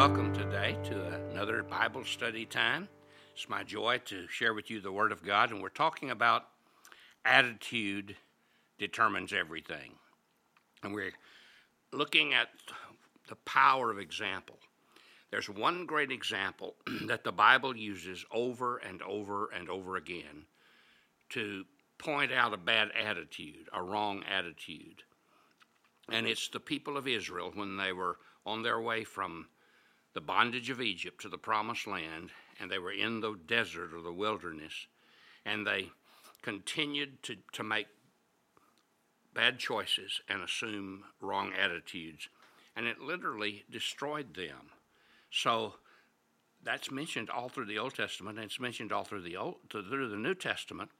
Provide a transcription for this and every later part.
welcome today to another Bible study time. It's my joy to share with you the Word of God, and we're talking about attitude determines everything. And we're looking at the power of example. There's one great example that the Bible uses over and over and over again to point out a bad attitude, a wrong attitude. And it's the people of Israel when they were on their way from the bondage of Egypt to the promised land, and they were in the desert or the wilderness, and they continued to, to make bad choices and assume wrong attitudes, and it literally destroyed them. So that's mentioned all through the Old Testament, and it's mentioned all through the Old, through the New Testament.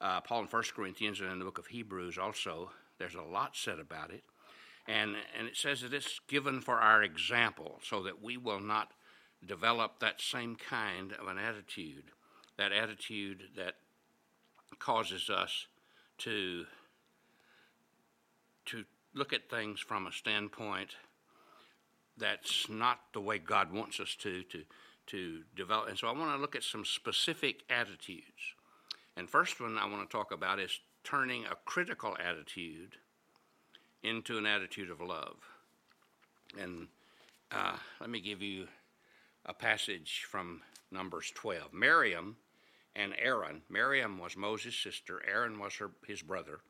Uh, Paul in 1 Corinthians and in the book of Hebrews also, there's a lot said about it. And, and it says that it's given for our example so that we will not develop that same kind of an attitude, that attitude that causes us to, to look at things from a standpoint that's not the way God wants us to, to, to develop. And so I want to look at some specific attitudes. And first one I want to talk about is turning a critical attitude into an attitude of love. And uh, let me give you a passage from Numbers 12. Miriam and Aaron, Miriam was Moses' sister, Aaron was her, his brother,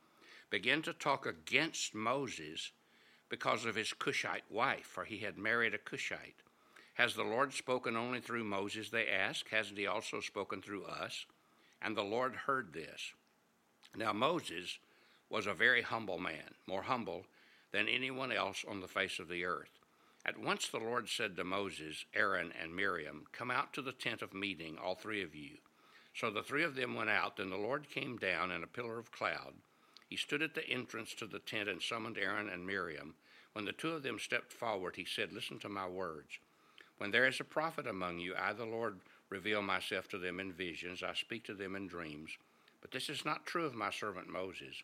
began to talk against Moses because of his Cushite wife, for he had married a Cushite. Has the Lord spoken only through Moses? They asked. Hasn't he also spoken through us? And the Lord heard this. Now, Moses was a very humble man, more humble than anyone else on the face of the earth. At once the Lord said to Moses, Aaron, and Miriam, Come out to the tent of meeting, all three of you. So the three of them went out. Then the Lord came down in a pillar of cloud. He stood at the entrance to the tent and summoned Aaron and Miriam. When the two of them stepped forward, he said, Listen to my words. When there is a prophet among you, I, the Lord, reveal myself to them in visions. I speak to them in dreams. But this is not true of my servant Moses.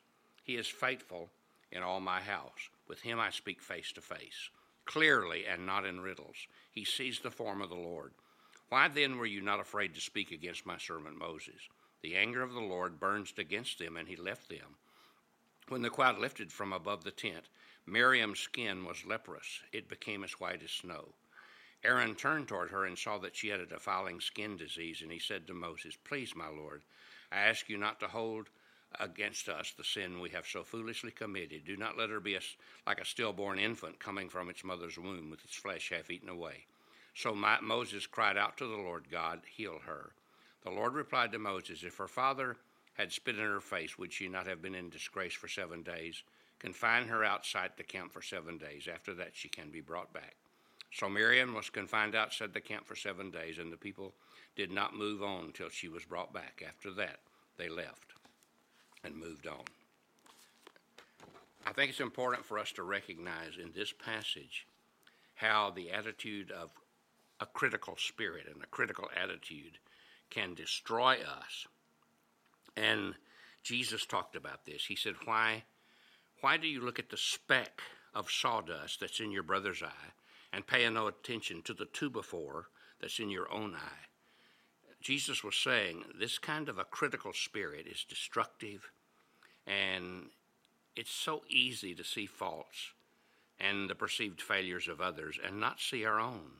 He is faithful in all my house. With him I speak face to face, clearly and not in riddles. He sees the form of the Lord. Why then were you not afraid to speak against my servant Moses? The anger of the Lord burns against them, and he left them. When the cloud lifted from above the tent, Miriam's skin was leprous. It became as white as snow. Aaron turned toward her and saw that she had a defiling skin disease, and he said to Moses, Please, my Lord, I ask you not to hold against us the sin we have so foolishly committed. Do not let her be a, like a stillborn infant coming from its mother's womb with its flesh half eaten away. So my, Moses cried out to the Lord God, Heal her. The Lord replied to Moses, If her father had spit in her face, would she not have been in disgrace for seven days? Confine her outside the camp for seven days. After that, she can be brought back. So Miriam was confined outside the camp for seven days, and the people did not move on till she was brought back. After that, they left and moved on. I think it's important for us to recognize in this passage how the attitude of a critical spirit and a critical attitude can destroy us. And Jesus talked about this. He said, Why, why do you look at the speck of sawdust that's in your brother's eye and pay no attention to the two before that's in your own eye? Jesus was saying this kind of a critical spirit is destructive and it's so easy to see faults and the perceived failures of others and not see our own.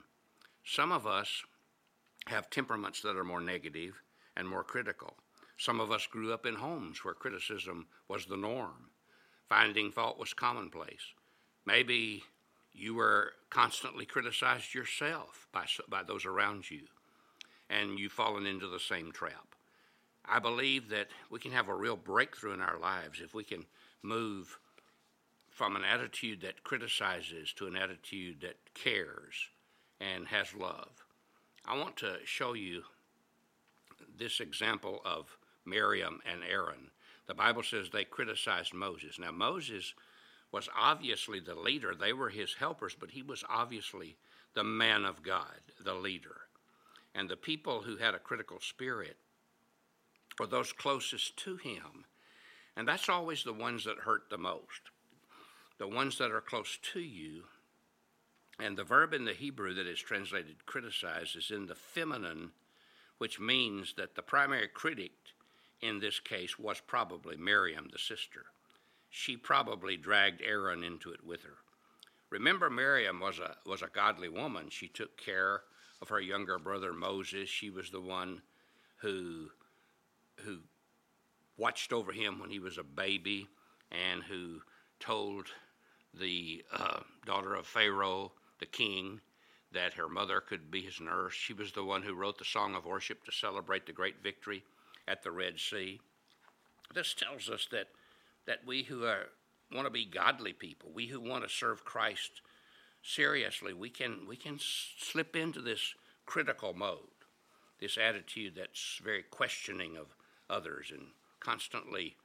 Some of us have temperaments that are more negative and more critical. Some of us grew up in homes where criticism was the norm, finding fault was commonplace. Maybe you were constantly criticized yourself by, by those around you, and you've fallen into the same trap. I believe that we can have a real breakthrough in our lives if we can move from an attitude that criticizes to an attitude that cares and has love. I want to show you this example of Miriam and Aaron. The Bible says they criticized Moses. Now, Moses was obviously the leader, they were his helpers, but he was obviously the man of God, the leader. And the people who had a critical spirit for those closest to him. And that's always the ones that hurt the most. The ones that are close to you And the verb in the Hebrew that is translated criticize is in the feminine, which means that the primary critic in this case was probably Miriam, the sister. She probably dragged Aaron into it with her. Remember, Miriam was a, was a godly woman. She took care of her younger brother Moses. She was the one who, who watched over him when he was a baby and who told the uh, daughter of Pharaoh, the king, that her mother could be his nurse. She was the one who wrote the song of worship to celebrate the great victory at the Red Sea. This tells us that, that we who are, want to be godly people, we who want to serve Christ seriously, we can, we can slip into this critical mode, this attitude that's very questioning of others and constantly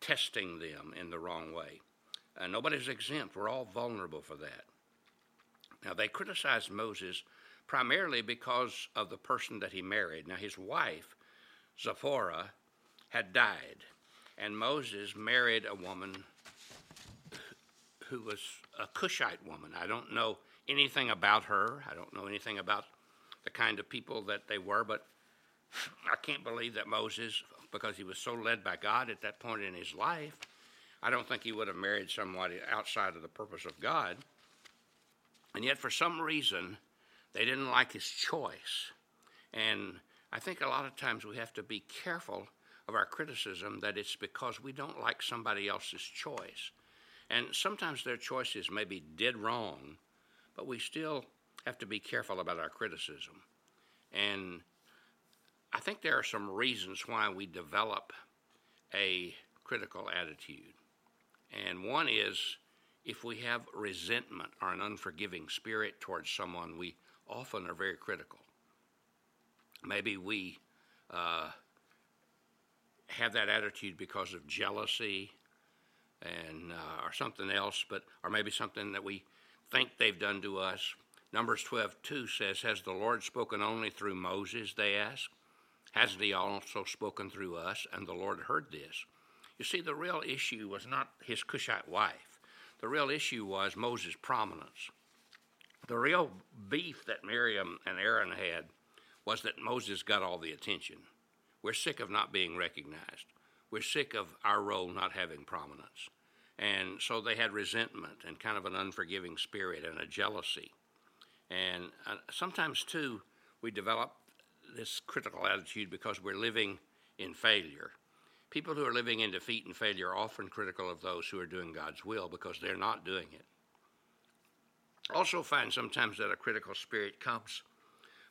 testing them in the wrong way. Uh, nobody's exempt. We're all vulnerable for that. Now, they criticized Moses primarily because of the person that he married. Now, his wife, Zipporah, had died, and Moses married a woman who was a Cushite woman. I don't know anything about her. I don't know anything about the kind of people that they were, but I can't believe that Moses, because he was so led by God at that point in his life, I don't think he would have married somebody outside of the purpose of God. And yet, for some reason, they didn't like his choice. And I think a lot of times we have to be careful of our criticism that it's because we don't like somebody else's choice. And sometimes their choices may be dead wrong, but we still have to be careful about our criticism. And I think there are some reasons why we develop a critical attitude. And one is if we have resentment or an unforgiving spirit towards someone, we often are very critical. Maybe we uh, have that attitude because of jealousy and uh, or something else, but or maybe something that we think they've done to us. Numbers 12, 2 says, Has the Lord spoken only through Moses? They ask. Hasn't he also spoken through us? And the Lord heard this. You see, the real issue was not his Cushite wife. The real issue was Moses' prominence. The real beef that Miriam and Aaron had was that Moses got all the attention. We're sick of not being recognized. We're sick of our role not having prominence. And so they had resentment and kind of an unforgiving spirit and a jealousy. And uh, sometimes, too, we develop this critical attitude because we're living in failure. People who are living in defeat and failure are often critical of those who are doing God's will because they're not doing it. Also, find sometimes that a critical spirit comes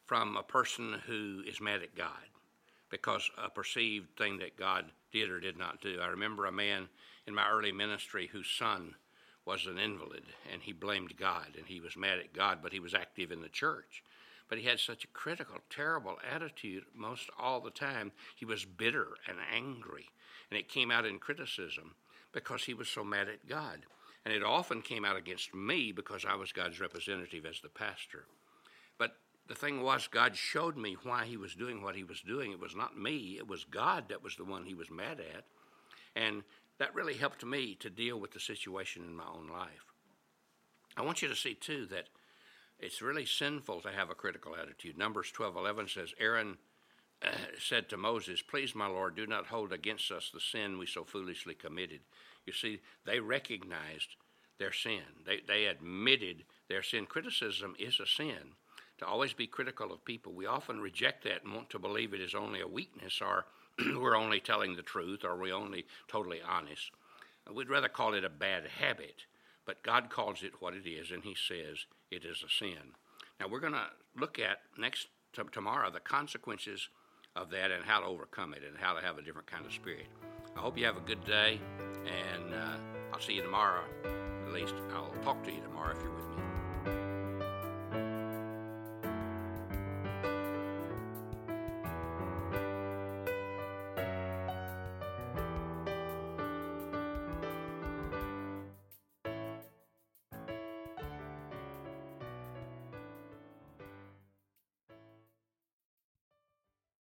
from a person who is mad at God because a perceived thing that God did or did not do. I remember a man in my early ministry whose son was an invalid and he blamed God and he was mad at God, but he was active in the church. But he had such a critical, terrible attitude most all the time. He was bitter and angry, and it came out in criticism because he was so mad at God. And it often came out against me because I was God's representative as the pastor. The thing was, God showed me why he was doing what he was doing. It was not me, it was God that was the one he was mad at. And that really helped me to deal with the situation in my own life. I want you to see, too, that it's really sinful to have a critical attitude. Numbers 12 11 says, Aaron uh, said to Moses, Please, my Lord, do not hold against us the sin we so foolishly committed. You see, they recognized their sin, they, they admitted their sin. Criticism is a sin. To always be critical of people, we often reject that and want to believe it is only a weakness or we're only telling the truth or we're only totally honest. We'd rather call it a bad habit, but God calls it what it is, and He says it is a sin. Now, we're going to look at next t- tomorrow the consequences of that and how to overcome it and how to have a different kind of spirit. I hope you have a good day, and uh, I'll see you tomorrow. At least I'll talk to you tomorrow if you're with me.